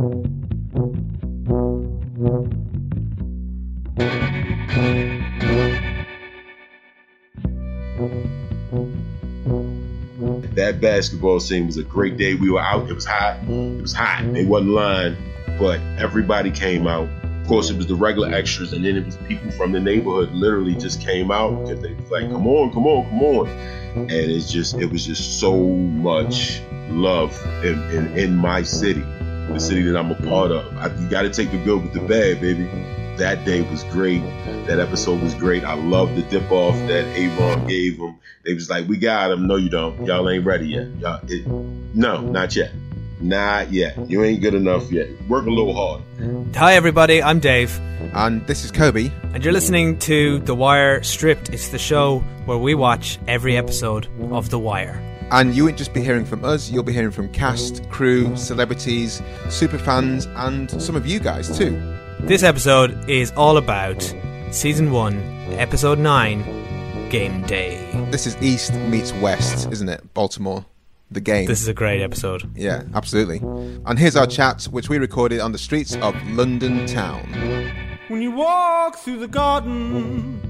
That basketball scene was a great day. We were out. It was hot. It was hot. They wasn't lying, but everybody came out. Of course, it was the regular extras, and then it was people from the neighborhood. Literally, just came out because they was like, "Come on, come on, come on!" And it's just, it was just so much love in, in, in my city, the city that I'm a part of. I, you got to take the good with the bad, baby. That day was great. That episode was great. I love the dip off that Avon gave them. They was like, "We got him." No, you don't. Y'all ain't ready yet. Y'all, it, no, not yet. Not yet. You ain't good enough yet. Work a little hard. Hi, everybody. I'm Dave, And this is Kobe. and you're listening to The Wire Stripped. It's the show where we watch every episode of The Wire. And you won't just be hearing from us, you'll be hearing from cast, crew, celebrities, super fans, and some of you guys too. This episode is all about Season 1, Episode 9 Game Day. This is East meets West, isn't it? Baltimore. The game. This is a great episode. yeah, absolutely. And here's our chat, which we recorded on the streets of London town. When you walk through the garden,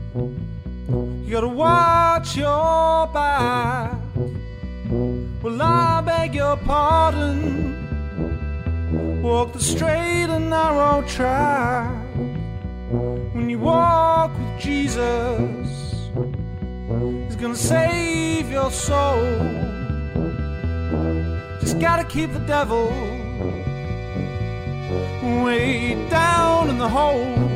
you gotta watch your back. Well, I beg your pardon. Walk the straight and narrow track. When you walk with Jesus, He's gonna save your soul. Just gotta keep the devil way down in the hole.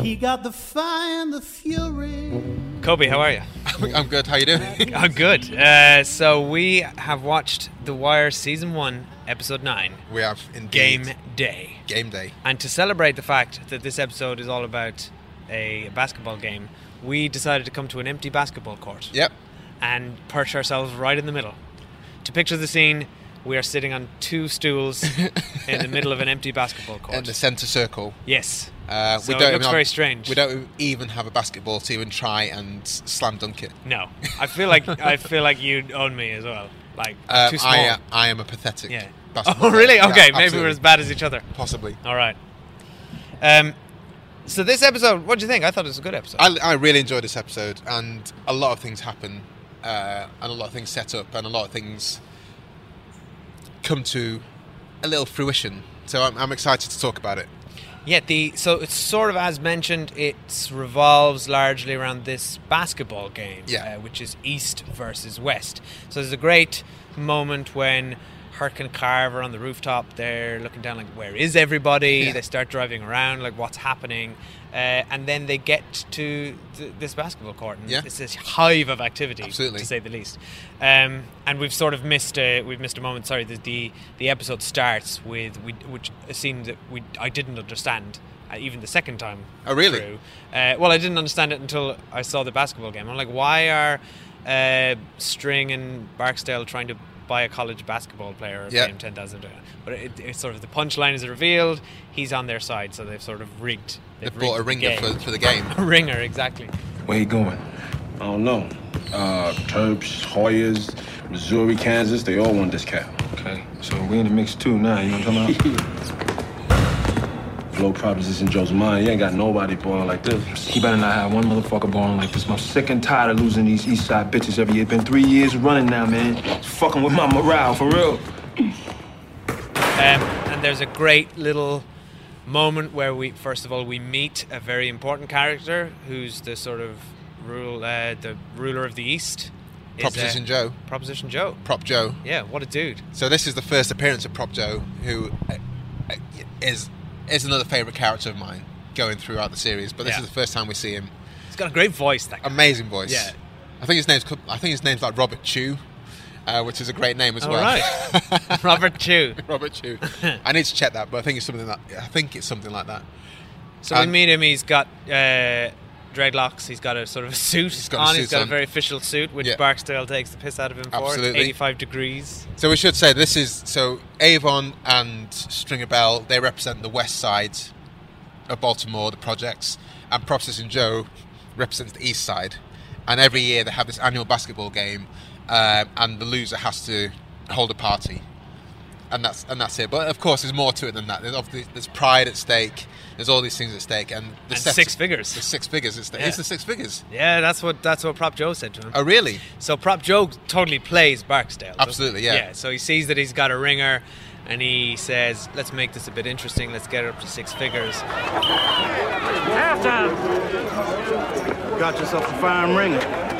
He got the fire and the fury. Kobe, how are you? I'm good, how you doing? I'm good. Uh, so, we have watched The Wire Season 1, Episode 9 we have indeed Game Day. game day. And to celebrate the fact that this episode is all about a basketball game, we decided to come to an empty basketball court Yep. and perch ourselves right in the middle. To picture the scene, we are sitting on two stools in the middle of an empty basketball court. in the centre circle. yes. Uh, So we it don't looks very have, strange. We don't even have a basketball to even try and slam dunk it. No. I feel like I feel like you own me as well. Like Uh, too small. I, uh, I am a pathetic. yeah. basketball Oh really? Okay. Yeah, Maybe we're as bad as each other. possibly. All right. Um. So this episode, what do you think? I thought it was a good episode. I, I really enjoyed this episode, and a lot of things happen, uh, and a lot of things set up, and a lot of things come to a little fruition. So I'm, I'm excited to talk about it. Yeah, the so it's sort of as mentioned, it revolves largely around this basketball game, Yeah. uh, which is East versus West. So there's a great moment when And Carver on the rooftop. They're looking down, like, where is everybody? Yeah. They start driving around, like, what's happening? Uh, and then they get to th- this basketball court, and Yeah. it's this hive of activity, Absolutely. to say the least. Um, and we've sort of missed a we've missed a moment. Sorry, the the, the episode starts with we, which a scene that we I didn't understand uh, even the second time. Oh, really? Uh, well, I didn't understand it until I saw the basketball game. I'm like, why are uh, String and Barksdale trying to buy a college basketball player Yeah. pay him ten thousand? But it, it's sort of the punchline is revealed. He's on their side, so they've sort of rigged. They've brought a rigged the ringer for, for the game. a ringer, exactly. Where he going? I don't know. Uh, Terps, Hoyas, Missouri, Kansas, they all want this cat. Okay, so we in the mix too now, you know what I'm talking about? Flow Proposition Joe's mind, he ain't got nobody balling like this. He better not have one motherfucker balling like this. I'm sick and tired of losing these East Side bitches every year. Been three years running now, man. It's fucking with my morale, for real. Um, and there's a great little moment where we, first of all, we meet a very important character who's the sort of rule, uh, the ruler of the East. Is, uh, Proposition Joe. Proposition Joe. Prop Joe. Yeah, what a dude. So this is the first appearance of Prop Joe, who uh, uh, is is another favourite character of mine going throughout the series. But this Yeah. is the first time we see him. He's got a great voice. That guy. Amazing voice. Yeah. I think his name's I think his name's like Robert Chew, uh, which is a great name as All well. right. Robert Chew. Robert Chew. I need to check that, but I think it's something that I think it's something like that. So we Um, meet him. He's got uh, dreadlocks. He's got a sort of a suit He's got a on. he's got on. a very official suit, which Yeah. Barksdale takes the piss out of him for. Absolutely. 85 degrees. So we should say this is so Avon and Stringer Bell. They represent the west side of Baltimore, the projects, and Proposition Joe represents the east side. And every year they have this annual basketball game, um, and the loser has to hold a party. And that's and that's it. But of course, there's more to it than that. There's, obviously- there's pride at stake. There's all these things at stake, and the And set- six figures. The six figures. It's the, Yeah. it's the six figures. Yeah, that's what that's what Prop Joe said to him. Oh, really? So Prop Joe totally plays Barksdale. Absolutely, yeah. Yeah. So he sees that he's got a ringer, and he says, "Let's make this a bit interesting. Let's get it up to six figures." Half time. Got yourself a fine ringer.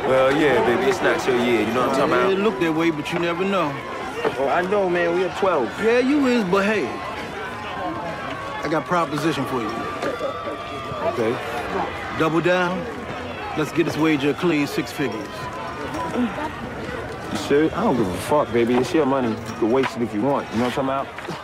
Well, yeah, baby, it's not your year. You know what I'm talking about? It look that way, but you never know. About? Oh, I know, man. We are 12. Yeah, you is, but hey, I got a proposition for you. Okay. Double down. Let's get this wager a clean six figures. You sure? I don't give a fuck, baby. It's your money. You can waste it if you want. You know what I'm talking about?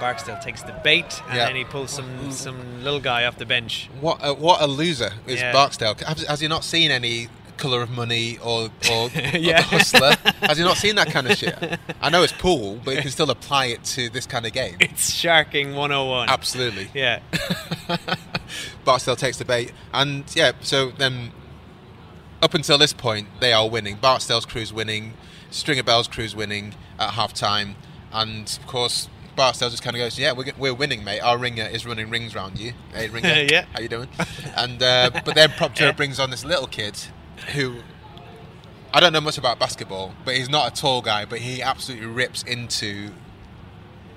Barksdale takes the bait, and Yeah. then he pulls some some little guy off the bench. What a, what a loser is Yeah. Barksdale. Has, has he not seen any Colour of Money or, or, or Yeah. The Hustler? Has he not seen that kind of shit? I know it's pool, but you can still apply it to this kind of game. It's Sharking 101. Absolutely. Yeah. Barksdale takes the bait, and yeah, so then up until this point, they are winning. Barksdale's crew's winning, Stringer Bell's crew's winning at half time, and of course, Barksdale just kind of goes, "Yeah, we're, we're winning, mate. Our ringer is running rings round you. Hey, ringer, Yeah. how you doing?" And uh, but then Prop Joe brings on this little kid who. I don't know much about basketball, but he's not a tall guy, but he absolutely rips into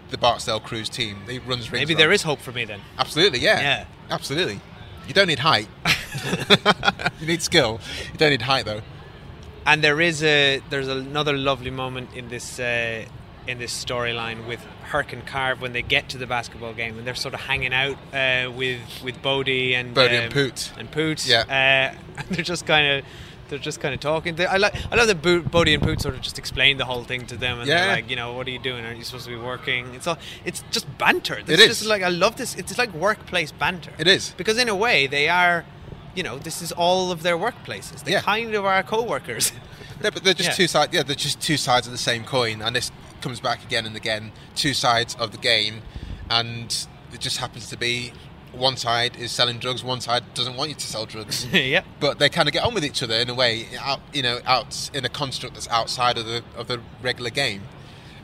the Barksdale Crew's team. He runs rings. Maybe there is hope for me then. Absolutely, yeah. Yeah. Absolutely. You don't need height. you need skill. You don't need height though. And there is a there's another lovely moment in this uh, in this storyline with Herc and Carve when they get to the basketball game and they're sort of hanging out uh, with with Bodie and Bodie um, and Poot. and Poot. Yeah. uh, they're just kind of. They're just kind of talking. They, I like. I love that Bo- Bodie and Poot sort of just explain the whole thing to them, and Yeah. they're like, you know, what are you doing? Are you supposed to be working? It's all. It's just banter. This It just like I love this. It's like workplace banter. It is. because in a way they are, you know, this is all of their workplaces. They Yeah. kind of are co-workers. Yeah, but they're just Yeah. two sides. Yeah, they're just two sides of the same coin, and this comes back again and again. Two sides of the game, and it just happens to be one side is selling drugs, one side doesn't want you to sell drugs. yep. But they kind of get on with each other in a way, out, you know, out in a construct that's outside of the of the regular game,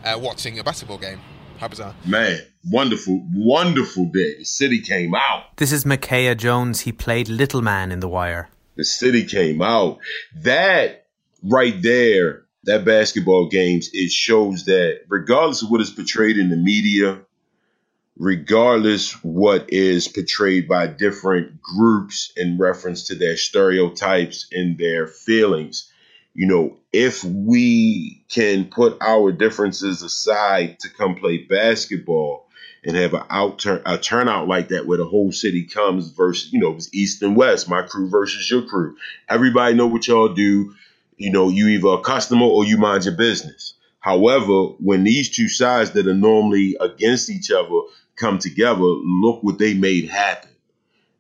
uh, watching a basketball game. How bizarre! Man, wonderful, wonderful day. The city came out. This is Micaiah Jones. He played Little Man in The Wire. The city came out. That right there, that basketball games, it shows that regardless of what is portrayed in the media, regardless what is portrayed by different groups in reference to their stereotypes and their feelings, you know, if we can put our differences aside to come play basketball and have an out a turnout like that where the whole city comes versus, you know, it's east and west, my crew versus your crew. Everybody know what y'all do. You know, you either a customer or you mind your business. However, when these two sides that are normally against each other come together, look what they made happen.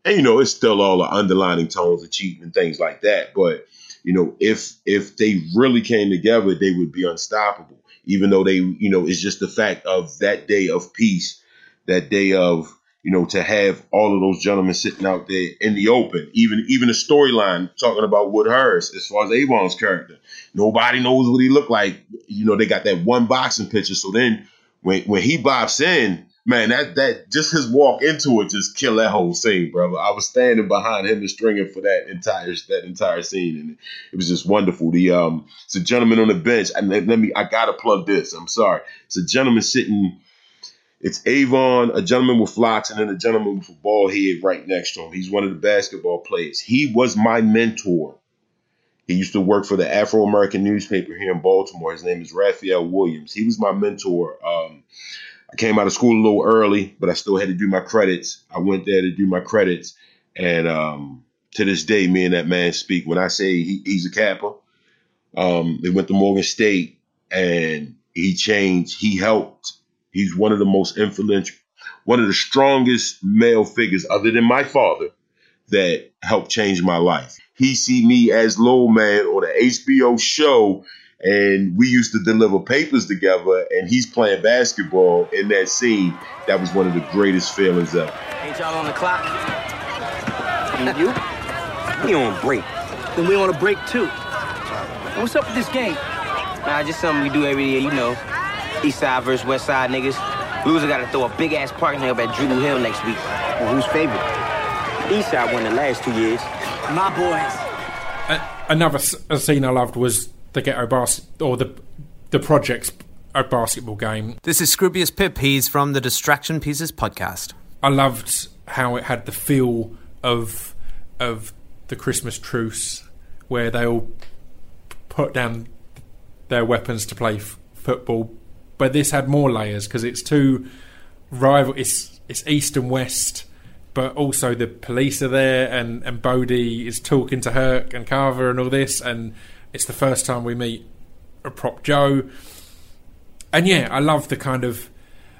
And you know, it's still all the underlining tones of cheating and things like that. But you know, if if they really came together, they would be unstoppable. Even though they, you know, it's just the fact of that day of peace, that day of, you know, to have all of those gentlemen sitting out there in the open. Even even the storyline talking about Wood Harris as far as Avon's character. Nobody knows what he looked like. You know, they got that one boxing picture. So then when when he bops in, man, that that just his walk into it just killed that whole scene, brother. I was standing behind him and stringing for that entire that entire scene, and it was just wonderful. The um, it's a gentleman on the bench, and let me, I gotta plug this. I'm sorry, it's a gentleman sitting. It's Avon, a gentleman with flocks, and then a gentleman with a bald head right next to him. He's one of the basketball players. He was my mentor. He used to work for the Afro American newspaper here in Baltimore. His name is Raphael Williams. He was my mentor. Um, I came out of school a little early, but I still had to do my credits. I went there to do my credits, and um, to this day, me and that man speak. When I say he, he's a Kappa, um, they went to Morgan State, and he changed. He helped. He's one of the most influential, one of the strongest male figures, other than my father, that helped change my life. He see me as Low Man on an HBO show and we used to deliver papers together and he's playing basketball in that scene that was one of the greatest feelings ever Ain't y'all on the clock? And you? We on break. Then we on a break too. What's up with this game? Nah, just something we do every year, you know. East side versus west side niggas. Loser gotta throw a big ass party up at Druid Hill next week. Well, who's favorite? East side won the last two years. My boys. Another s- a scene I loved was the ghetto bas- or the the projects a basketball game. This is Scroobius Pip. He's from the Distraction Pieces podcast. I loved how it had the feel of of the Christmas truce, where they all put down their weapons to play f- football. But this had more layers because it's two rival. It's it's east and west, but also the police are there, and and Bodie is talking to Herc and Carver and all this, and it's the first time we meet a prop Joe. And yeah, I love the kind of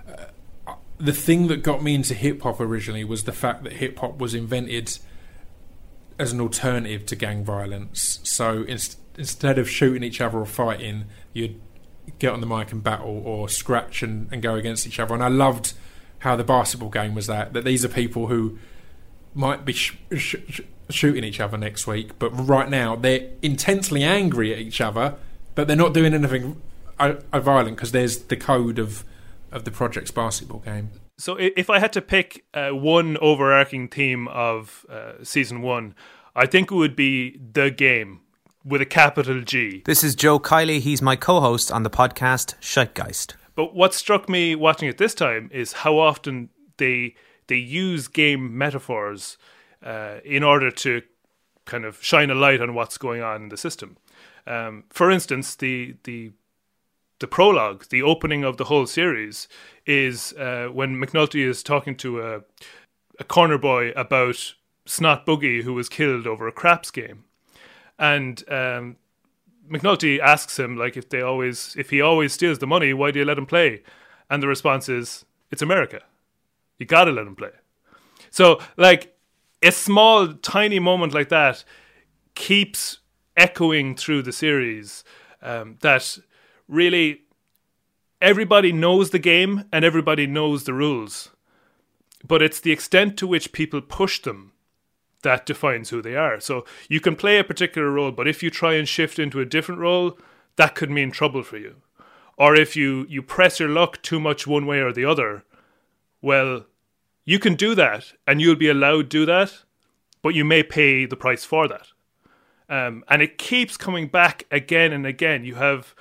uh, the thing that got me into hip hop originally was the fact that hip hop was invented as an alternative to gang violence. So inst- instead of shooting each other or fighting, you'd get on the mic and battle or scratch and, and go against each other. And I loved how the basketball game was that that these are people who might be sh- sh- sh- shooting each other next week, but right now they're intensely angry at each other, but they're not doing anything uh, uh, violent because there's the code of of the project's basketball game. So if I had to pick uh, one overarching theme of uh, season one, I think it would be the game with a capital G. This is Joe Kiely. He's my co host on the podcast Shitegeist. But what struck me watching it this time is how often they they use game metaphors uh, in order to kind of shine a light on what's going on in the system. Um, for instance, the the the prologue, the opening of the whole series, is uh, when McNulty is talking to a a corner boy about Snot Boogie, who was killed over a craps game, and um, McNulty asks him like if they always if he always steals the money, why do you let him play? And the response is, "It's America. You gotta let him play." So like a small tiny moment like that keeps echoing through the series um, that really everybody knows the game and everybody knows the rules but it's the extent to which people push them that defines who they are. So you can play a particular role but if you try and shift into a different role that could mean trouble for you. Or if you you press your luck too much one way or the other well you can do that and you'll be allowed to do that but you may pay the price for that. Um, and it keeps coming back again and again. You have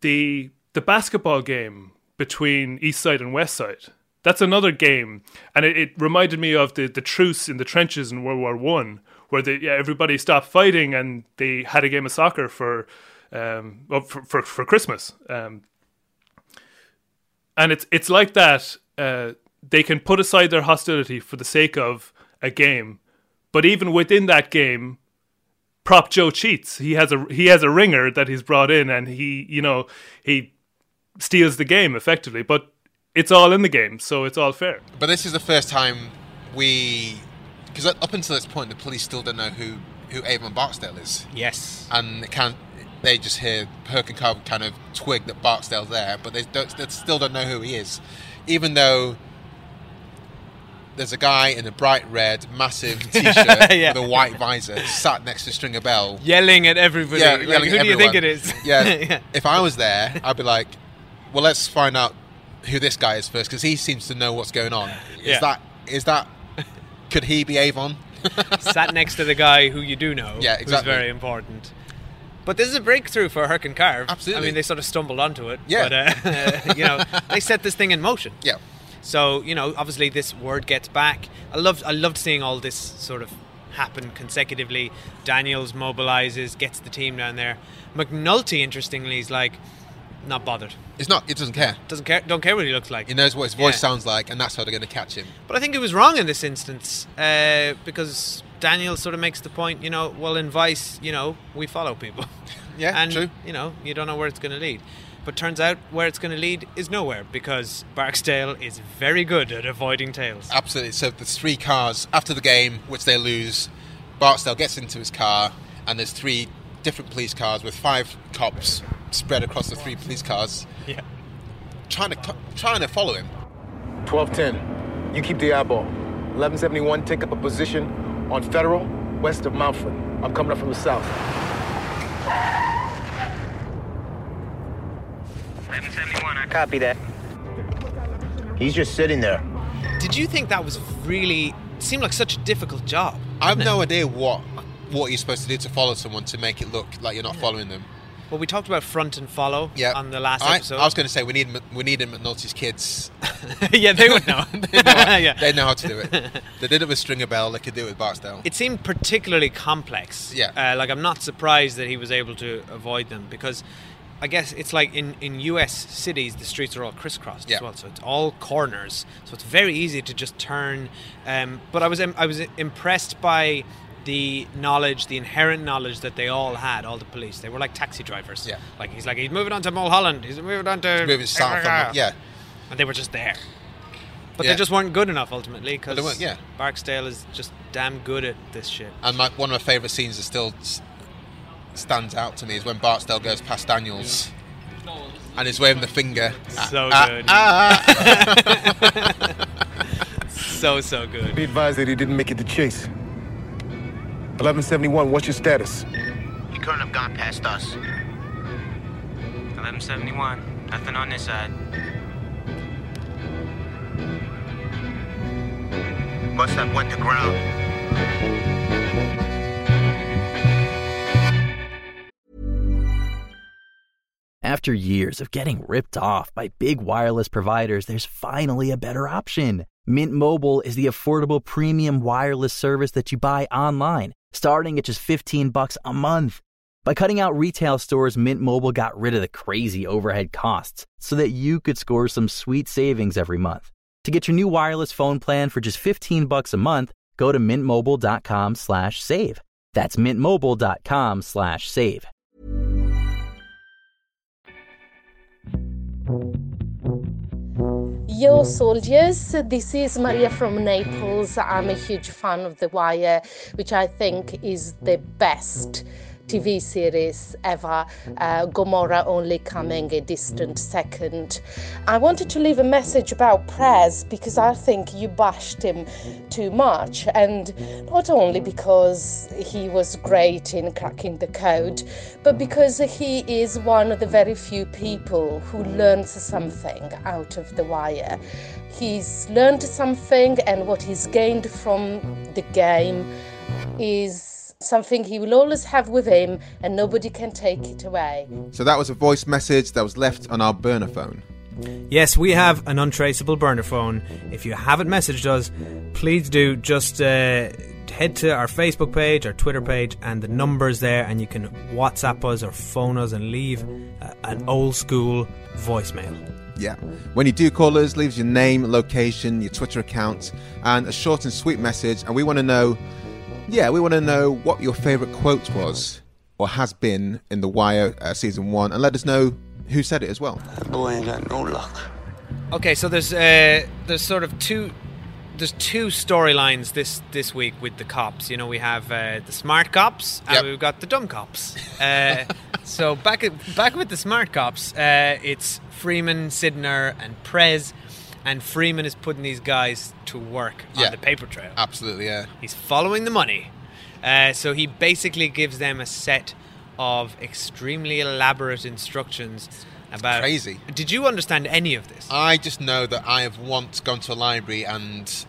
the the basketball game between East Side and West Side. That's another game, and it, it reminded me of the, the truce in the trenches in World War One, where the, yeah, everybody stopped fighting and they had a game of soccer for um, well, for, for for Christmas. Um, and it's it's like that. Uh, they can put aside their hostility for the sake of a game, but even within that game, Prop Joe cheats. He has a he has a ringer that he's brought in, and he you know he steals the game effectively. But it's all in the game, so it's all fair. But this is the first time we, because up until this point, the police still don't know who who Avon Barksdale is. Yes. and it can they just hear Herc and Carver kind of twig that Barksdale's there, but they, don't, they still don't know who he is, even though there's a guy in a bright red, massive t-shirt Yeah. with a white visor sat next to Stringer Bell. Yelling at everybody. Yeah, Like, yelling who at do you think it is? Yeah. Yeah. If I was there, I'd be like, well, let's find out who this guy is first because he seems to know what's going on. Is Yeah. that is that could he be Avon? Sat next to the guy who you do know. Yeah, exactly. Who's very important. But this is a breakthrough for Herc and Carve. Absolutely. I mean, they sort of stumbled onto it. Yeah. But, uh, you know, they set this thing in motion. Yeah. So you know, obviously, this word gets back. I loved, I loved seeing all this sort of happen consecutively. Daniels mobilizes, gets the team down there. McNulty, interestingly, is like not bothered. It's not. It doesn't care. Doesn't care. Don't care what he looks like. He knows what his voice Yeah. sounds like, and that's how they're going to catch him. But I think it was wrong in this instance uh, because Daniel sort of makes the point, you know, well, in Vice, you know, we follow people. Yeah, and, true. you know, you don't know where it's going to lead. But turns out where it's going to lead is nowhere because Barksdale is very good at avoiding tails. Absolutely. So there's three cars after the game, which they lose. Barksdale gets into his car, and there's three different police cars with five cops spread across the three police cars, Yeah. trying to trying to follow him. 1210. You keep the eyeball. 1171, take up a position on Federal, west of Mountford. I'm coming up from the south. 1171, I copy that. He's just sitting there. Did you think that was really seemed like such a difficult job? I have no idea what what you're supposed to do to follow someone to make it look like you're not following them. Well, we talked about front and follow Yeah. on the last I, episode. I was going to say we need we need McNulty's kids. yeah, they would know. they, know how, Yeah. they know how to do it. They did it with Stringer Bell. They could do it with Barksdale. It seemed particularly complex. Yeah. Uh, like I'm not surprised that he was able to avoid them because I guess it's like in, in US cities the streets are all crisscrossed Yeah. as well, so it's all corners, so it's very easy to just turn. Um, but I was I was impressed by the knowledge, the inherent knowledge that they all had, all the police. They were like taxi drivers. Yeah. Like he's like he's moving on to Mulholland. He's moving on to moving south from yeah. and they were just there. But Yeah. they just weren't good enough ultimately because yeah. Barksdale is just damn good at this shit. And my, one of my favourite scenes that still stands out to me is when Barksdale goes past Daniels and he's waving the finger. So Ah, good. ah, so so good. Be advised that he didn't make it to Chase. 1171, what's your status? He couldn't have gone past us. 1171, nothing on this side. Must have went to ground. After years of getting ripped off by big wireless providers, there's finally a better option. Mint Mobile is the affordable premium wireless service that you buy online, starting at just 15 bucks a month. By cutting out retail stores, Mint Mobile got rid of the crazy overhead costs so that you could score some sweet savings every month. To get your new wireless phone plan for just 15 bucks a month, go to mintmobile.com slash save. That's mintmobile.com Yo, mm-hmm. soldiers, this is Maria from Naples. I'm a huge fan of The Wire, which I think is the best TV series ever. Uh, Gomorrah only coming a distant second. I wanted to leave a message about Prez because I think you bashed him too much, and not only because he was great in cracking the code, but because he is one of the very few people who learns something out of The Wire. He's learned something, and what he's gained from the game is something he will always have with him, and nobody can take it away. So that was a voice message that was left on our burner phone. Yes, we have an untraceable burner phone. If you haven't messaged us, please do just uh, head to our Facebook page, our Twitter page, and the number's there, and you can WhatsApp us or phone us and leave uh, an old school voicemail. Yeah. When you do call us, leave your name, location, your Twitter account, and a short and sweet message. And we want to know, yeah, we want to know what your favourite quote was or has been in The Wire uh, season one, and let us know who said it as well. That Boy ain't got no luck. Okay, so there's uh, there's sort of two there's two storylines this this week with the cops. You know, we have uh, the smart cops and Yep. we've got the dumb cops. Uh, so back at, back with the smart cops, uh, it's Freamon, Sydnor, and Prez, and Freamon is putting these guys to work Yeah. on the paper trail. Absolutely, yeah. He's following the money. Uh, so he basically gives them a set of extremely elaborate instructions about. crazy. Did you understand any of this? I just know that I have once gone to a library and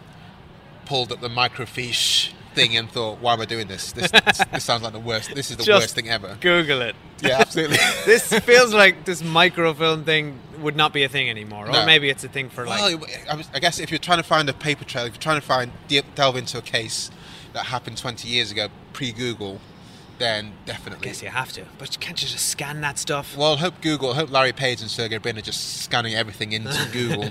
pulled up the microfiche thing and thought, why am I doing this? This, this, this sounds like the worst. This is the Just worst thing ever. Google it. Yeah, absolutely. this feels like this microfilm thing would not be a thing anymore, or No. maybe it's a thing for like. Well, I, was- I guess if you're trying to find a paper trail, if you're trying to find delve into a case that happened 20 years ago, pre-Google, then definitely. I guess you have to, but can't you just scan that stuff? Well, hope Google, hope Larry Page and Sergey Brin are just scanning everything into Google,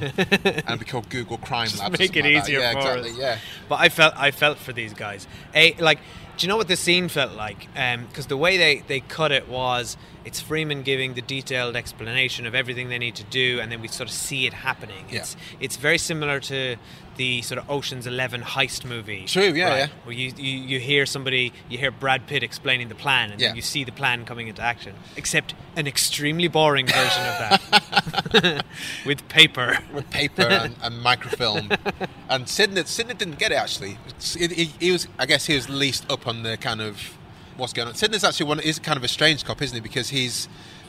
and be called Google Crime Just Labs. make it like that. easier yeah, for exactly, us. Yeah. But I felt I felt for these guys. A like, do you know what the scene felt like? Um, because the way they they cut it was it's Freamon giving the detailed explanation of everything they need to do, and then we sort of see it happening. Yeah. It's it's very similar to the sort of Ocean's Eleven heist movie. True, yeah, yeah. Where you, you you hear somebody, you hear Brad Pitt explaining the plan, and Yeah. then you see the plan coming into action. Except an extremely boring version of that with paper. with paper and, and microfilm. And Sidney, Sidney didn't get it actually. He, he, he was, I guess, he was least up on the kind of what's going on. Sidney's actually one is kind of a strange cop, isn't he? Because he's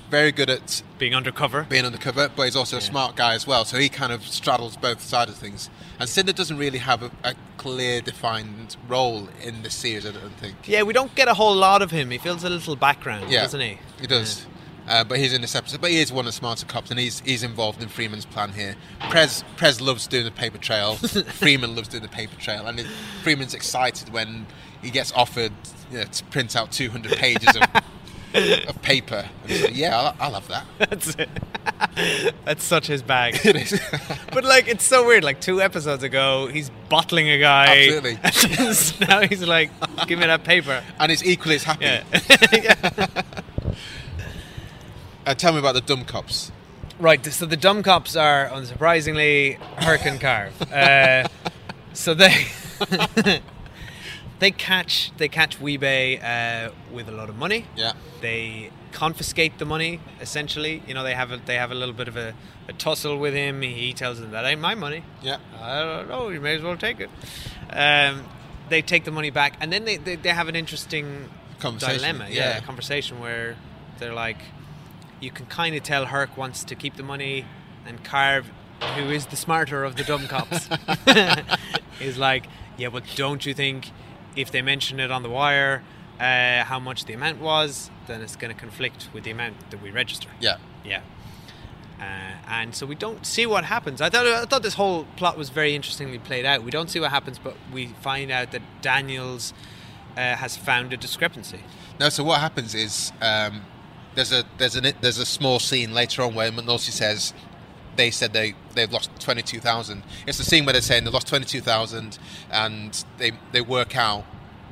very good at being undercover, being undercover, but he's also a smart guy as well. So he kind of straddles both sides of things. And Cinder doesn't really have a, a clear, defined role in this series. I don't think. Yeah, we don't get a whole lot of him. He feels a little background, Yeah, doesn't he? He does. Uh, but he's in this episode. But he is one of the smarter cops, and he's he's involved in Freamon's plan here. Prez Prez loves doing the paper trail. Freamon loves doing the paper trail, and it, Freamon's excited when he gets offered you know, to print out 200 pages of, of paper. And he's like, "Yeah, I'll, I'll have that." That's it. That's such his bag. It is. but like, it's so weird. Like two episodes ago, he's bottling a guy. Absolutely. Now he's like, "Give me that paper." And he's equally as happy. Yeah. Uh, tell me about the dumb cops. Right, so the dumb cops are unsurprisingly Herc and Carve. Uh, so they they catch they catch Weebay uh, with a lot of money. Yeah. They confiscate the money essentially. You know, they have a, they have a little bit of a, a tussle with him. He tells them that ain't my money. Yeah. I don't know. You may as well take it. Um, they take the money back, and then they, they, they have an interesting Conversation, dilemma. yeah. a conversation where they're like, you can kind of tell Herc wants to keep the money, and Carve, who is the smarter of the dumb cops, is like, yeah, but don't you think if they mention it on the wire, uh, how much the amount was, then it's going to conflict with the amount that we register. Yeah. Yeah. Uh, and so we don't see what happens. I thought I thought this whole plot was very interestingly played out. We don't see what happens, but we find out that Daniels uh, has found a discrepancy. No, so what happens is um, there's a there's a there's a small scene later on where McNulty says they said they they've lost twenty two thousand. It's the scene where they're saying they lost twenty two thousand, and they they work out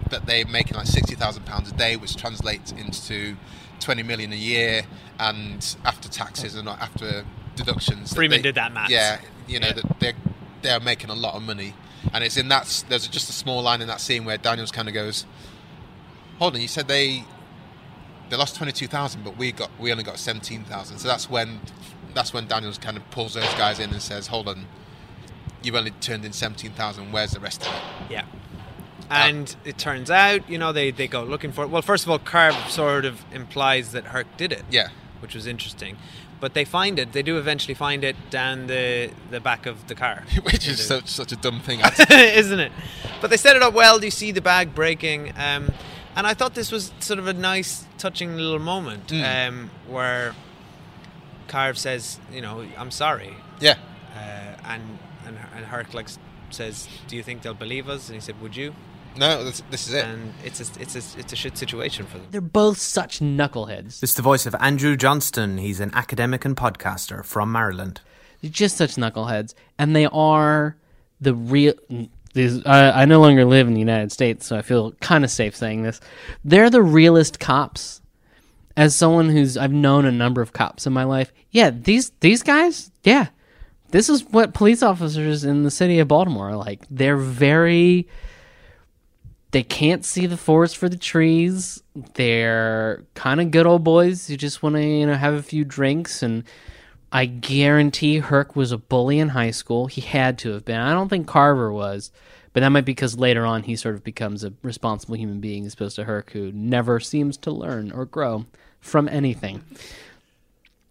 that they're making like sixty thousand pounds a day, which translates into twenty million a year, and after taxes and after deductions. Freamon they- did that maths. Yeah, you know Yeah. that they're they're making a lot of money, and it's in that there's just a small line in that scene where Daniels kind of goes, "Hold on, you said they." They lost twenty two thousand, but we got we only got seventeen thousand. So that's when that's when Daniels kind of pulls those guys in and says, "Hold on, you've only turned in seventeen thousand. Where's the rest of it?" Yeah. And it turns out, you know, they, they go looking for it. Well, first of all, Carb sort of implies that Herc did it. Yeah. Which was interesting. But they find it. They do eventually find it down the, the back of the car. Which is such such a dumb thing. Isn't it? But they set it up well. Do you see the bag breaking? Um, and I thought this was sort of a nice, touching little moment Mm. um, where Carve says, you know, I'm sorry. Yeah. Uh, and, and and Herc like says, do you think they'll believe us? And he said, would you? No, this, this is it. And it's a, it's a, it's a shit situation for them. They're both such knuckleheads. It's the voice of Andrew Johnstone. He's an academic and podcaster from Maryland. They're just such knuckleheads, and they are the real. These, I I no longer live in the United States, so I feel kind of safe saying this. They're the realest cops. As someone who's I've known a number of cops in my life, yeah, these these guys, yeah, this is what police officers in the city of Baltimore are like. They're very. They can't see the forest for the trees. They're kind of good old boys who just want to, you know, have a few drinks and I guarantee Herc was a bully in high school. He had to have been. I don't think Carver was, but that might be because later on he sort of becomes a responsible human being as opposed to Herc, who never seems to learn or grow from anything.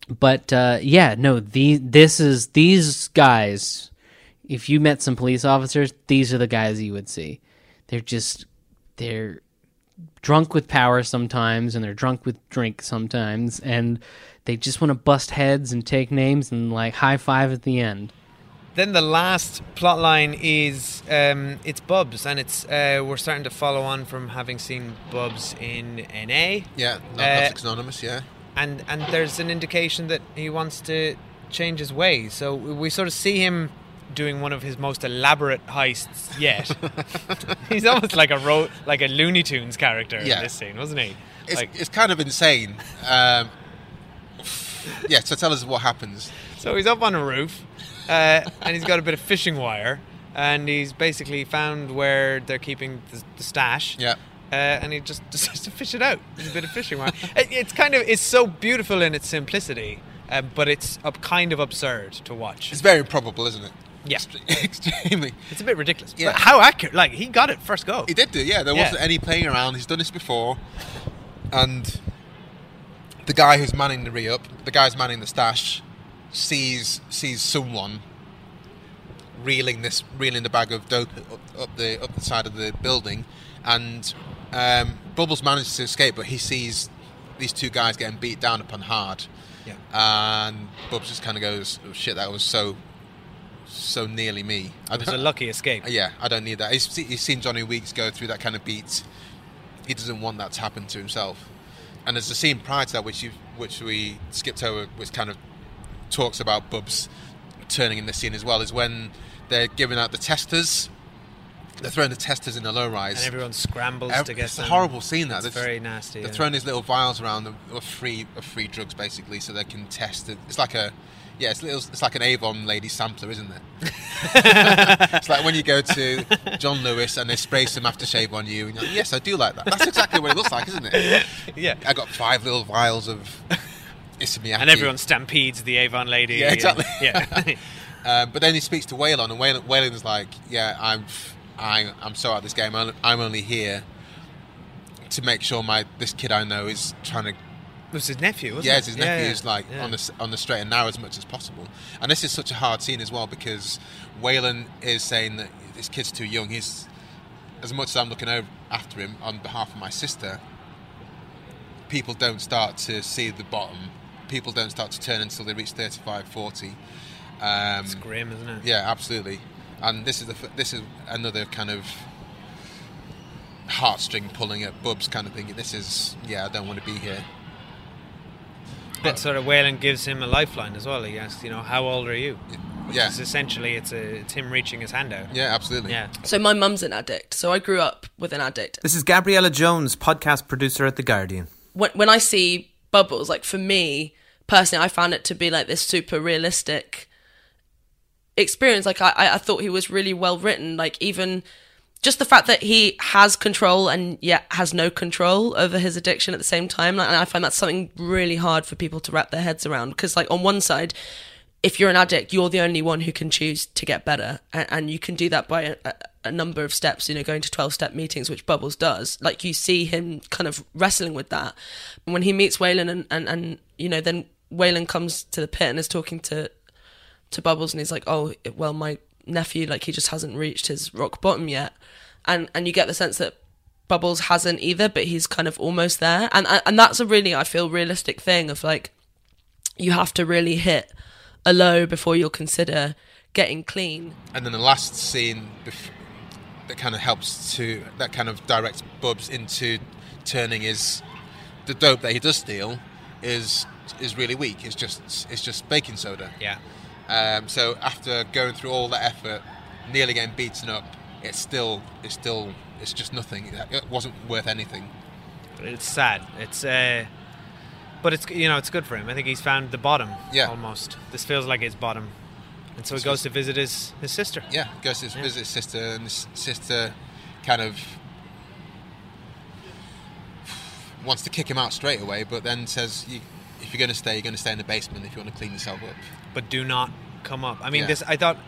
But uh, yeah, no, the this is these guys. If you met some police officers, these are the guys you would see. They're just they're drunk with power sometimes, and they're drunk with drink sometimes, and they just want to bust heads and take names and like high five at the end. Then the last plot line is um, it's Bubs, and it's uh, we're starting to follow on from having seen Bubs in NA. Yeah, Uh, Anonymous. Yeah. and and there's an indication that he wants to change his ways. So we sort of see him doing one of his most elaborate heists yet. He's almost like a ro- like a Looney Tunes character Yeah. in this scene, wasn't he? It's, Like- it's kind of insane. Um, yeah, so tell us what happens. So he's up on a roof, uh, and he's got a bit of fishing wire, and he's basically found where they're keeping the, the stash. Yeah. Uh, and he just decides to fish it out. There's a bit of fishing wire. It- it's kind of it's so beautiful in its simplicity, uh, but it's kind of absurd to watch. It's very improbable, isn't it? Yeah, extremely. It's a bit ridiculous. Yeah. But how accurate? Like he got it first go. He did do, yeah. There Yeah. wasn't any playing around. He's done this before, and the guy who's manning the re-up, the guy who's manning the stash, sees sees someone reeling this reeling the bag of dope up, up the up the side of the building, and um, Bubbles manages to escape, but he sees these two guys getting beat down upon hard. Yeah. And Bubs just kind of goes, oh, "Shit, that was so, so nearly me." It was a lucky escape. Yeah, I don't need that. He's, he's seen Johnny Weeks go through that kind of beat. He doesn't want that to happen to himself. And there's a scene prior to that, which you, which we skipped over, which kind of talks about Bubs turning in the scene as well, is when they're giving out the testers. They're throwing the testers in the low rise, And everyone scrambles Ev- to get It's a horrible scene. That It's They're- very nasty. They're yeah. throwing these little vials around of free of free drugs, basically, so they can test it. It's like a yeah, it's little, it's like an Avon lady sampler, isn't it? it's like when you go to John Lewis and they spray some aftershave on you, and you're like, yes, I do like that. That's exactly what it looks like, isn't it? Yeah. I got five little vials of Issey Miyake. and everyone stampedes the Avon lady. Yeah, and- exactly. yeah. um, but then he speaks to Waylon, and Waylon, Waylon's like, "Yeah, I'm, I, I'm so out of this game. I'm, I'm only here to make sure my this kid I know is trying to." It was his nephew, wasn't yeah, it? his Yeah, nephew yeah. is like Yeah. on the on the straight and narrow as much as possible. And this is such a hard scene as well because Waylon is saying that this kid's too young. He's as much as I'm looking over after him on behalf of my sister. People don't start to see the bottom. People don't start to turn until they reach 35, 40. Um, It's grim, isn't it? Yeah, absolutely. And this is the this is another kind of heartstring pulling at Bubs kind of thing. This is yeah, I don't want to be here. And sort of Waylon gives him a lifeline as well. He asks, you know, how old are you? Which Yeah. is essentially it's a it's him reaching his hand out. Yeah, absolutely. Yeah. So my mum's an addict. So I grew up with an addict. This is Gabriela Jones, podcast producer at The Guardian. When when I see Bubbles, like for me personally, I found it to be like this super realistic experience. Like I, I I thought he was really well written. Like even just the fact that he has control and yet has no control over his addiction at the same time. And I find that's something really hard for people to wrap their heads around. Because like on one side, if you're an addict, you're the only one who can choose to get better, and, and you can do that by a, a, number of steps. You know, going to twelve step meetings, which Bubbles does. Like you see him kind of wrestling with that. When he meets Waylon, and and, and you know, then Waylon comes to the pit and is talking to to Bubbles, and he's like, "Oh, well, my nephew, like he just hasn't reached his rock bottom yet," and and you get the sense that Bubbles hasn't either, but he's kind of almost there, and and and that's a really I feel realistic thing of like you have to really hit a low before you'll consider getting clean. And then the last scene bef- that kind of helps to that kind of directs Bubs into turning his the dope that he does steal is is really weak. It's just it's just baking soda. Yeah. Um, so after going through all that effort, nearly getting beaten up, it's still it's still it's just nothing. It wasn't worth anything. It's sad. It's uh, but it's you know it's good for him. I think he's found the bottom. Yeah. Almost. This feels like his bottom, and so he goes to visit his his sister. Yeah, goes to visit his sister, and his sister kind of wants to kick him out straight away, but then says, you, "If you're going to stay, you're going to stay in the basement if you want to clean yourself up." but do not come up. I mean, Yeah. this I thought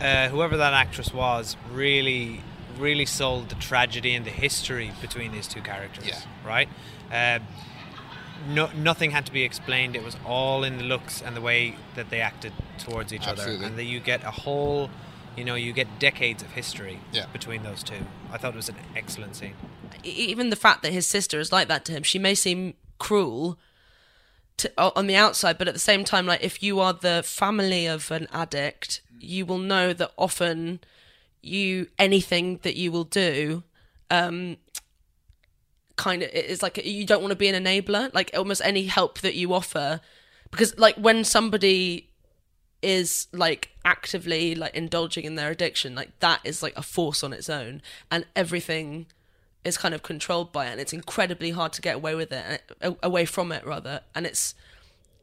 uh, whoever that actress was really, really sold the tragedy and the history between these two characters. Yeah. Right. Uh, no, nothing had to be explained. It was all in the looks and the way that they acted towards each Absolutely. other, and that you get a whole, you know, you get decades of history Yeah. between those two. I thought it was an excellent scene. Even the fact that his sister is like that to him, she may seem cruel to, on the outside, but at the same time, like if you are the family of an addict, you will know that often you anything that you will do, um, kind of is like you don't want to be an enabler. Like almost any help that you offer, because like when somebody is like actively like indulging in their addiction like that is like a force on its own and everything is kind of controlled by it and it's incredibly hard to get away with it and uh, away from it rather. And it's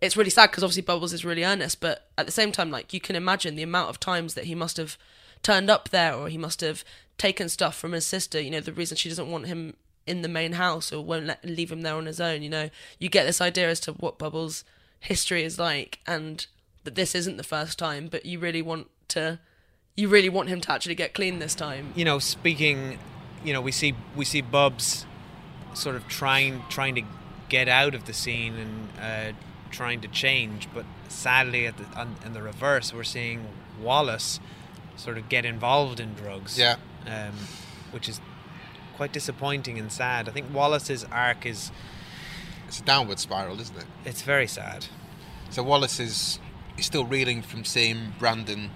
it's really sad because obviously bubbles is really earnest but at the same time like you can imagine the amount of times that he must have turned up there or he must have taken stuff from his sister you know the reason she doesn't want him in the main house or won't let leave him there on his own you know. You get this idea as to what bubbles history is like and that this isn't the first time but you really want to you really want him to actually get clean this time. You know, speaking, you know, we see we see Bubs sort of trying trying to get out of the scene and uh, trying to change. But sadly, at the, on, in the reverse, we're seeing Wallace sort of get involved in drugs. Yeah. Um, which is quite disappointing and sad. I think Wallace's arc is. It's a downward spiral, isn't it? It's very sad. So Wallace is he's still reeling from seeing Brandon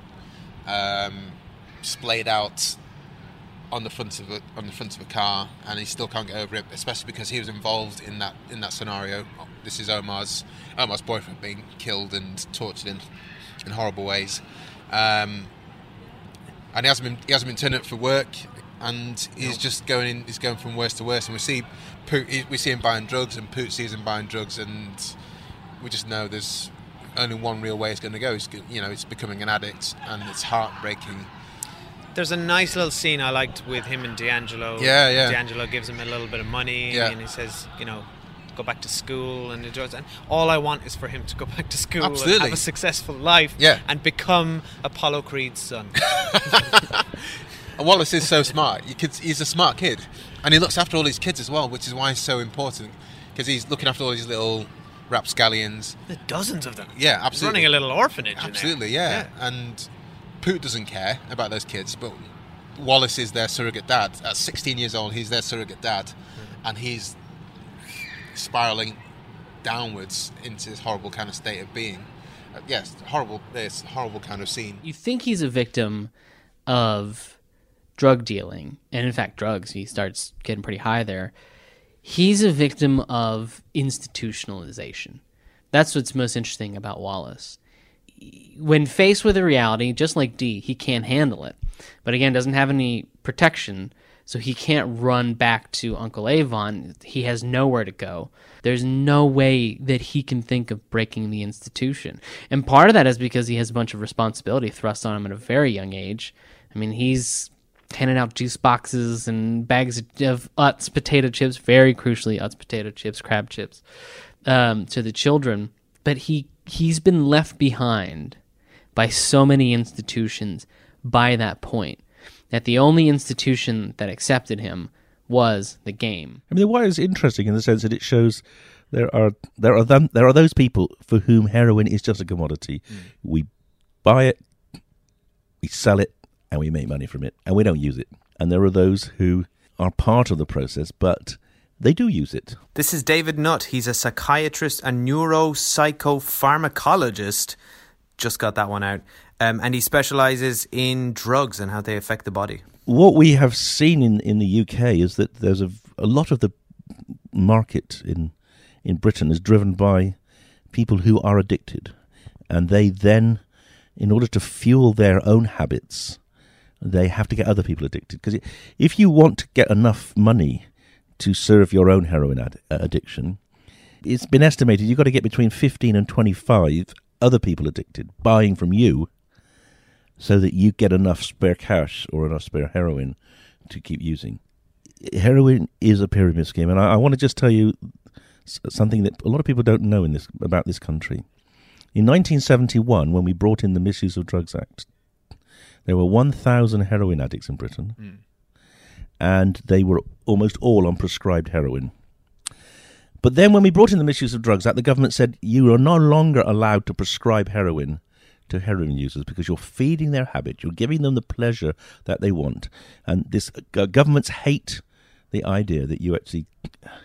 um, splayed out on the front of a on the front of a car, and he still can't get over it, especially because he was involved in that in that scenario. This is Omar's Omar's boyfriend being killed and tortured in in horrible ways, um, and he hasn't been he hasn't been turning up for work, and he's just going in, he's going from worse to worse, and we see Poot, he- we see him buying drugs, and Poot sees him buying drugs, and we just know there's only one real way it's going to go. It's, you know, it's becoming an addict, and it's heartbreaking. There's a nice little scene I liked with him and D'Angelo. Yeah, yeah. D'Angelo gives him a little bit of money, Yeah. and he says, you know, go back to school and enjoy it. And all I want is for him to go back to school and have a successful life Yeah. and become Apollo Creed's son. And Wallace is so smart. He's a smart kid, and he looks after all his kids as well, which is why he's so important because he's looking after all these little rapscallions. There's dozens of them. Yeah, He's absolutely. running a little orphanage. in there. Absolutely, yeah. And Poot doesn't care about those kids, but Wallace is their surrogate dad. At 16 years old, he's their surrogate dad, Mm-hmm. and he's spiraling downwards into this horrible kind of state of being. Uh, yes, horrible. This horrible kind of scene. You think he's a victim of drug dealing, and in fact, drugs. He starts getting pretty high there. He's a victim of institutionalization. That's what's most interesting about Wallace. When faced with a reality, just like D, he can't handle it. But again, doesn't have any protection, so he can't run back to Uncle Avon. He has nowhere to go. There's no way that he can think of breaking the institution. And part of that is because he has a bunch of responsibility thrust on him at a very young age. I mean, he's handing out juice boxes and bags of Utz potato chips, very crucially Utz potato chips, crab chips, um, to the children. But he he's been left behind by so many institutions by that point that the only institution that accepted him was the game. I mean, The Wire is interesting in the sense that it shows there are there are them, there are those people for whom heroin is just a commodity. Mm. We buy it, we sell it, and we make money from it, and we don't use it. And there are those who are part of the process, but they do use it. This is David Nutt. He's a psychiatrist and neuropsychopharmacologist. Just got that one out. Um, and he specializes in drugs and how they affect the body. What we have seen in, in the UK is that there's a, a lot of the market in in Britain is driven by people who are addicted, and they then, in order to fuel their own habits, they have to get other people addicted. Because if you want to get enough money to serve your own heroin ad- uh, addiction, it's been estimated you've got to get between 15 and 25 other people addicted buying from you so that you get enough spare cash or enough spare heroin to keep using. Heroin is a pyramid scheme, and I, I want to just tell you something that a lot of people don't know in this about this country. In 1971, when we brought in the Misuse of Drugs Act, there were 1,000 heroin addicts in Britain, and they were almost all on prescribed heroin. But then, when we brought in the Misuse of Drugs Act, the government said you are no longer allowed to prescribe heroin to heroin users because you're feeding their habit, you're giving them the pleasure that they want, and this uh, governments hate the idea that you're actually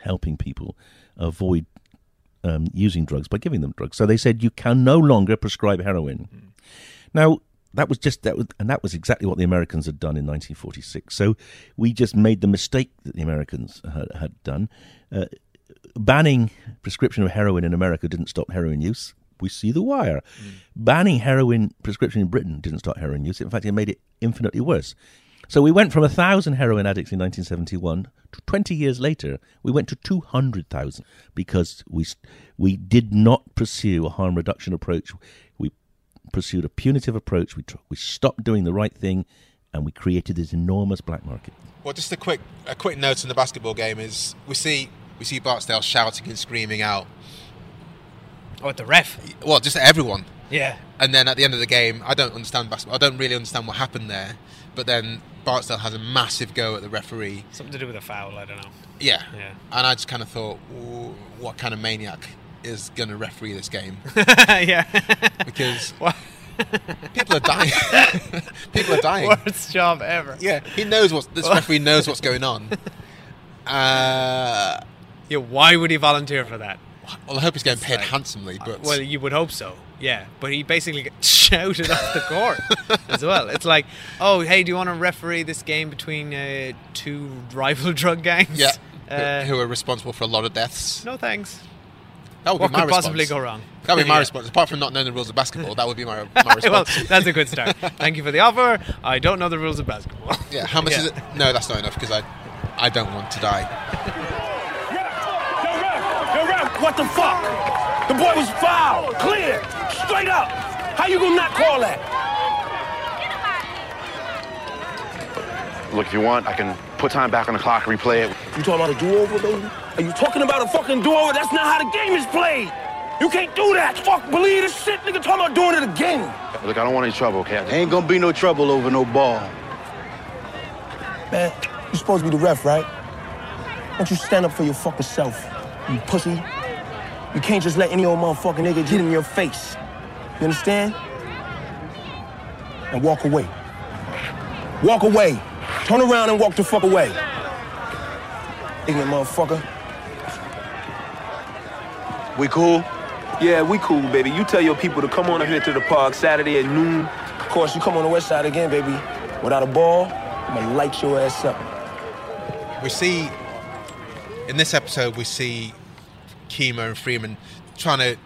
helping people avoid um, using drugs by giving them drugs. So they said you can no longer prescribe heroin. Now that was just that, was, and that was exactly what the Americans had done in 1946. So we just made the mistake that the Americans had, had done. Uh, banning prescription of heroin in America didn't stop heroin use. We see the wire. Banning heroin prescription in Britain didn't stop heroin use. In fact, it made it infinitely worse. So we went from a thousand heroin addicts in 1971 to 20 years later, we went to 200,000 because we we did not pursue a harm reduction approach. We pursued a punitive approach. We tr- we stopped doing the right thing, and we created this enormous black market. Well, just a quick a quick note on the basketball game is we see we see Barksdale shouting and screaming out Oh, at the ref. Well, just everyone. Yeah. And then at the end of the game, I don't understand basketball. I don't really understand what happened there. But then Barksdale has a massive go at the referee. Something to do with a foul. I don't know. Yeah. Yeah. And I just kind of thought, what kind of maniac is going to referee this game? yeah. because people are dying. people are dying. Worst job ever. Yeah. He knows what this referee knows what's going on. Uh, yeah. Why would he volunteer for that? well, I hope he's getting paid like- handsomely. But Well, you would hope so. Yeah, but he basically gets shouted off the court as well. It's like, oh, hey, do you want to referee this game between uh, two rival drug gangs? yeah, Uh, who are responsible for a lot of deaths. no thanks. That would What be my could possibly response. go wrong? That would be my Yeah. response. Apart from not knowing the rules of basketball, that would be my, my well, response. that's a good start. Thank you for the offer. I don't know the rules of basketball. Yeah, how much Yeah. is it? No, that's not enough because I, I don't want to die. Yo, ref, what the fuck? The boy was fouled. Clear. Straight up. How you gonna not call that? Look, if you want, I can put time back on the clock, replay it. You talking about a do-over, baby? Are you talking about a fucking do-over? That's not how the game is played. You can't do that. Fuck, believe this shit. Nigga talking about doing it again. Look, I don't want any trouble, okay? Ain't gonna be no trouble over no ball. Man, you supposed to be the ref, right? Why don't you stand up for your fucking self, you pussy? You can't just let any old motherfucking nigga get in your face. You understand? And walk away. Walk away. Turn around and walk the fuck away. Ignorant motherfucker. We cool? Yeah, we cool, baby. You tell your people to come on up here to the park Saturday at noon. Of course, you come on the west side again, baby. Without a ball, I'm gonna light your ass up. We see in this episode we see Kima and Freamon trying to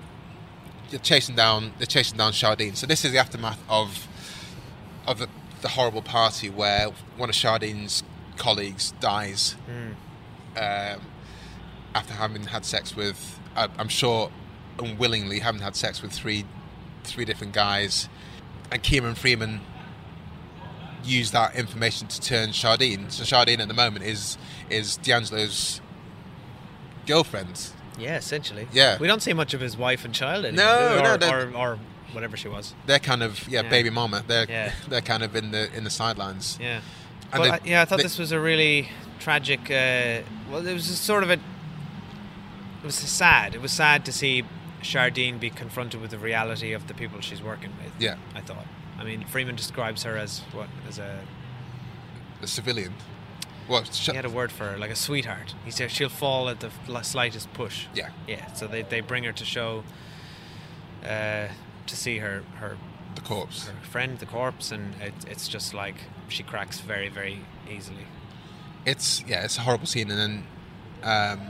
they're chasing down they're chasing down Shardene. So this is the aftermath of of the, the horrible party where one of Shardene's colleagues dies um, after having had sex with I- I'm sure unwillingly having had sex with three three different guys and Kima and Freamon use that information to turn Shardene. So Shardene at the moment is is D'Angelo's girlfriend. Yeah, essentially. Yeah. We don't see much of his wife and child anymore. No, or, no, they're- or, or whatever she was. They're kind of yeah, Yeah. baby mama. They're Yeah. they're kind of in the in the sidelines. Yeah. And But they- I, yeah, I thought they- this was a really tragic. Uh, well, it was a sort of a. It was sad. It was sad to see Shardene be confronted with the reality of the people she's working with. Yeah. I thought. I mean, Freamon describes her as what? As a. a civilian. Well, he had a word for her, like a sweetheart. He said she'll fall at the slightest push. Yeah. Yeah. So they, they bring her to show. Uh, to see her her. The corpse. Her friend, the corpse, and it, it's just like she cracks very very easily. It's yeah, it's a horrible scene, and then um,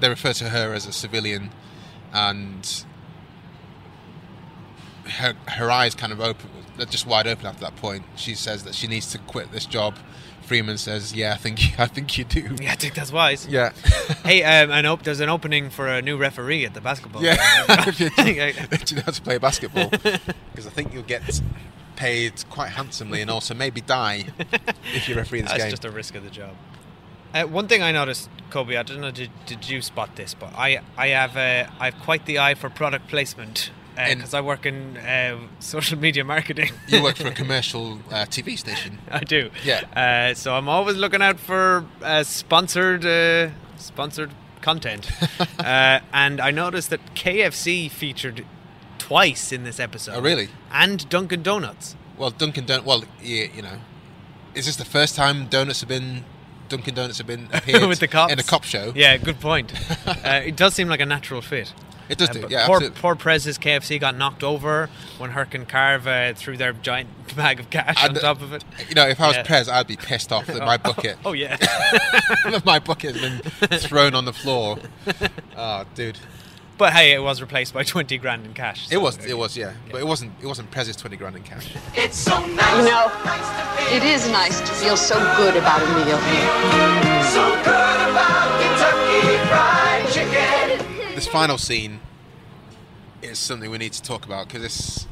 they refer to her as a civilian, and her her eyes kind of open, they're just wide open after that point. She says that she needs to quit this job. Freamon says, "Yeah, I think I think you do." Yeah, I think that's wise. Yeah. hey, um, I hope there's an opening for a new referee at the basketball. Yeah, if you, if you know how to play basketball, because I think you'll get paid quite handsomely and also maybe die if you referee this That's game. just a risk of the job. Uh, one thing I noticed, Kobe, I don't know, did, did you spot this? But I, I have, uh, I have quite the eye for product placement because I work in uh, social media marketing. you work for a commercial uh, TV station. I do. Yeah. Uh, so I'm always looking out for uh, sponsored, uh, sponsored content. uh, and I noticed that KFC featured twice in this episode. Oh, really? And Dunkin' Donuts. Well, Dunkin' Donuts. Well, yeah, you know, is this the first time donuts have been Dunkin' Donuts have been appeared with the cops in a cop show? Yeah, good point. uh, it does seem like a natural fit. It does Uh, do, yeah, Poor, absolutely. poor Prez's KFC got knocked over when Herc and Carve uh, threw their giant bag of cash on And, top of it. You know, if I was Yeah. Prez, I'd be pissed off that my bucket. Oh, yeah. my bucket has been thrown on the floor. Oh, dude. But hey, it was replaced by twenty grand in cash. It was, it was, yeah, but it wasn't. It wasn't Prez's twenty grand in cash. It's so nice. You know, it is nice to feel so good about a meal. So good about Kentucky Fried Chicken. This final scene is something we need to talk about because this,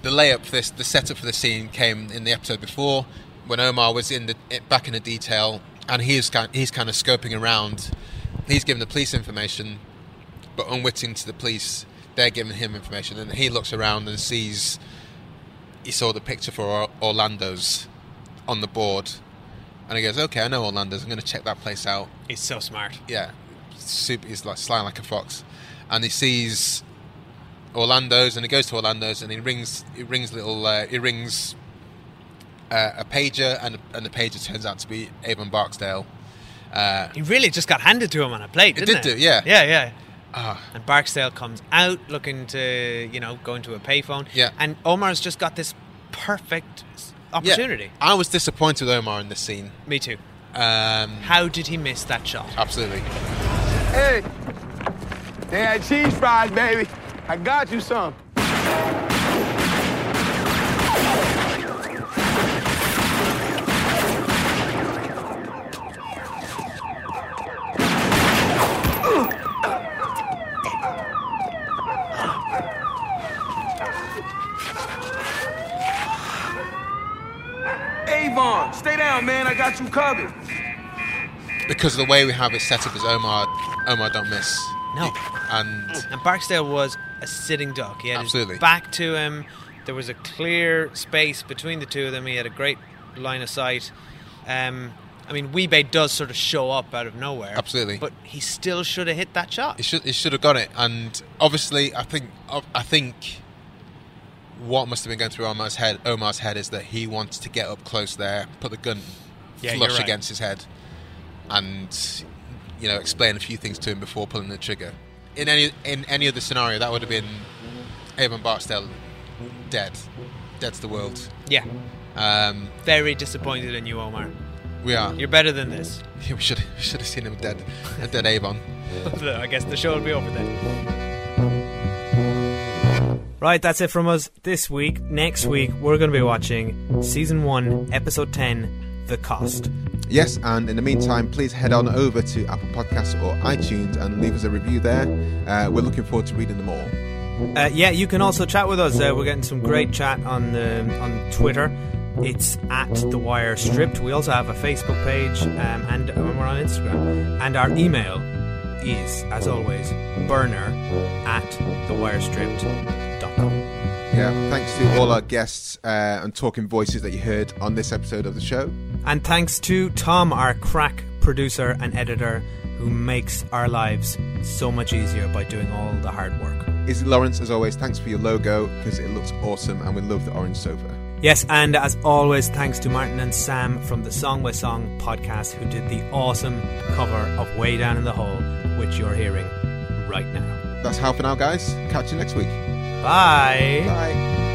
the layup for this, the setup for the scene came in the episode before when Omar was in the back in the detail and he's kind he's kind of scoping around. He's giving the police information, but unwitting to the police, they're giving him information, and he looks around and sees he saw the picture for Orlando's on the board, and he goes, "Okay, I know Orlando's. I'm going to check that place out." He's so smart. Yeah, super. He's like sly like a fox, and he sees Orlando's, and he goes to Orlando's, and he rings. He rings little. Uh, he rings uh, a pager, and and the pager turns out to be Avon Barksdale. Uh, He really just got handed to him on a plate, It didn't did it? do, yeah. Yeah, yeah. Ah. And Barksdale comes out looking to, you know, go into a payphone. Yeah. And Omar's just got this perfect opportunity. Yeah, I was disappointed with Omar in this scene. Me too. Um, How did he miss that shot? Absolutely. Hey, they had cheese fries, baby. I got you some. Avon, stay down, man. I got you covered. because of the way we have it set up as Omar, Omar don't miss. No. And And Barksdale was a sitting duck. He had Absolutely. his back to him. There was a clear space between the two of them. He had a great line of sight. Um, I mean, Weebay does sort of show up out of nowhere. Absolutely. But he still should have hit that shot. he should he should have got it. And obviously, I think I think what must have been going through Omar's head Omar's head is that he wants to get up close there, put the gun Yeah, flush right. against his head, and you know explain a few things to him before pulling the trigger. In any in any other scenario, that would have been Avon Barksdale dead, dead to the world. Yeah. Um, Very disappointed in you, Omar. we are. You're better than this. Yeah, we should we should have seen him dead, a dead Avon. I guess the show will be over then. Right, that's it from us this week. Next week, we're going to be watching season one, episode 10, The Cost. Yes, and in the meantime, please head on over to Apple Podcasts or iTunes and leave us a review there. Uh, we're looking forward to reading them all. Uh, yeah, you can also chat with us. Uh, we're getting some great chat on um, on Twitter. It's at the Wire Stripped. We also have a Facebook page, um, and uh, we're on Instagram. And our email is, as always, burner at thewirestripped.com. Yeah, thanks to all our guests uh, and talking voices that you heard on this episode of the show. And thanks to Tom, our crack producer and editor, who makes our lives so much easier by doing all the hard work. Izzy Lawrence, as always, thanks for your logo because it looks awesome and we love the orange sofa. Yes, and as always, thanks to Martin and Sam from the Song by Song podcast who did the awesome cover of Way Down in the Hole, which you're hearing right now. That's how for now, guys. Catch you next week. Bye. Bye.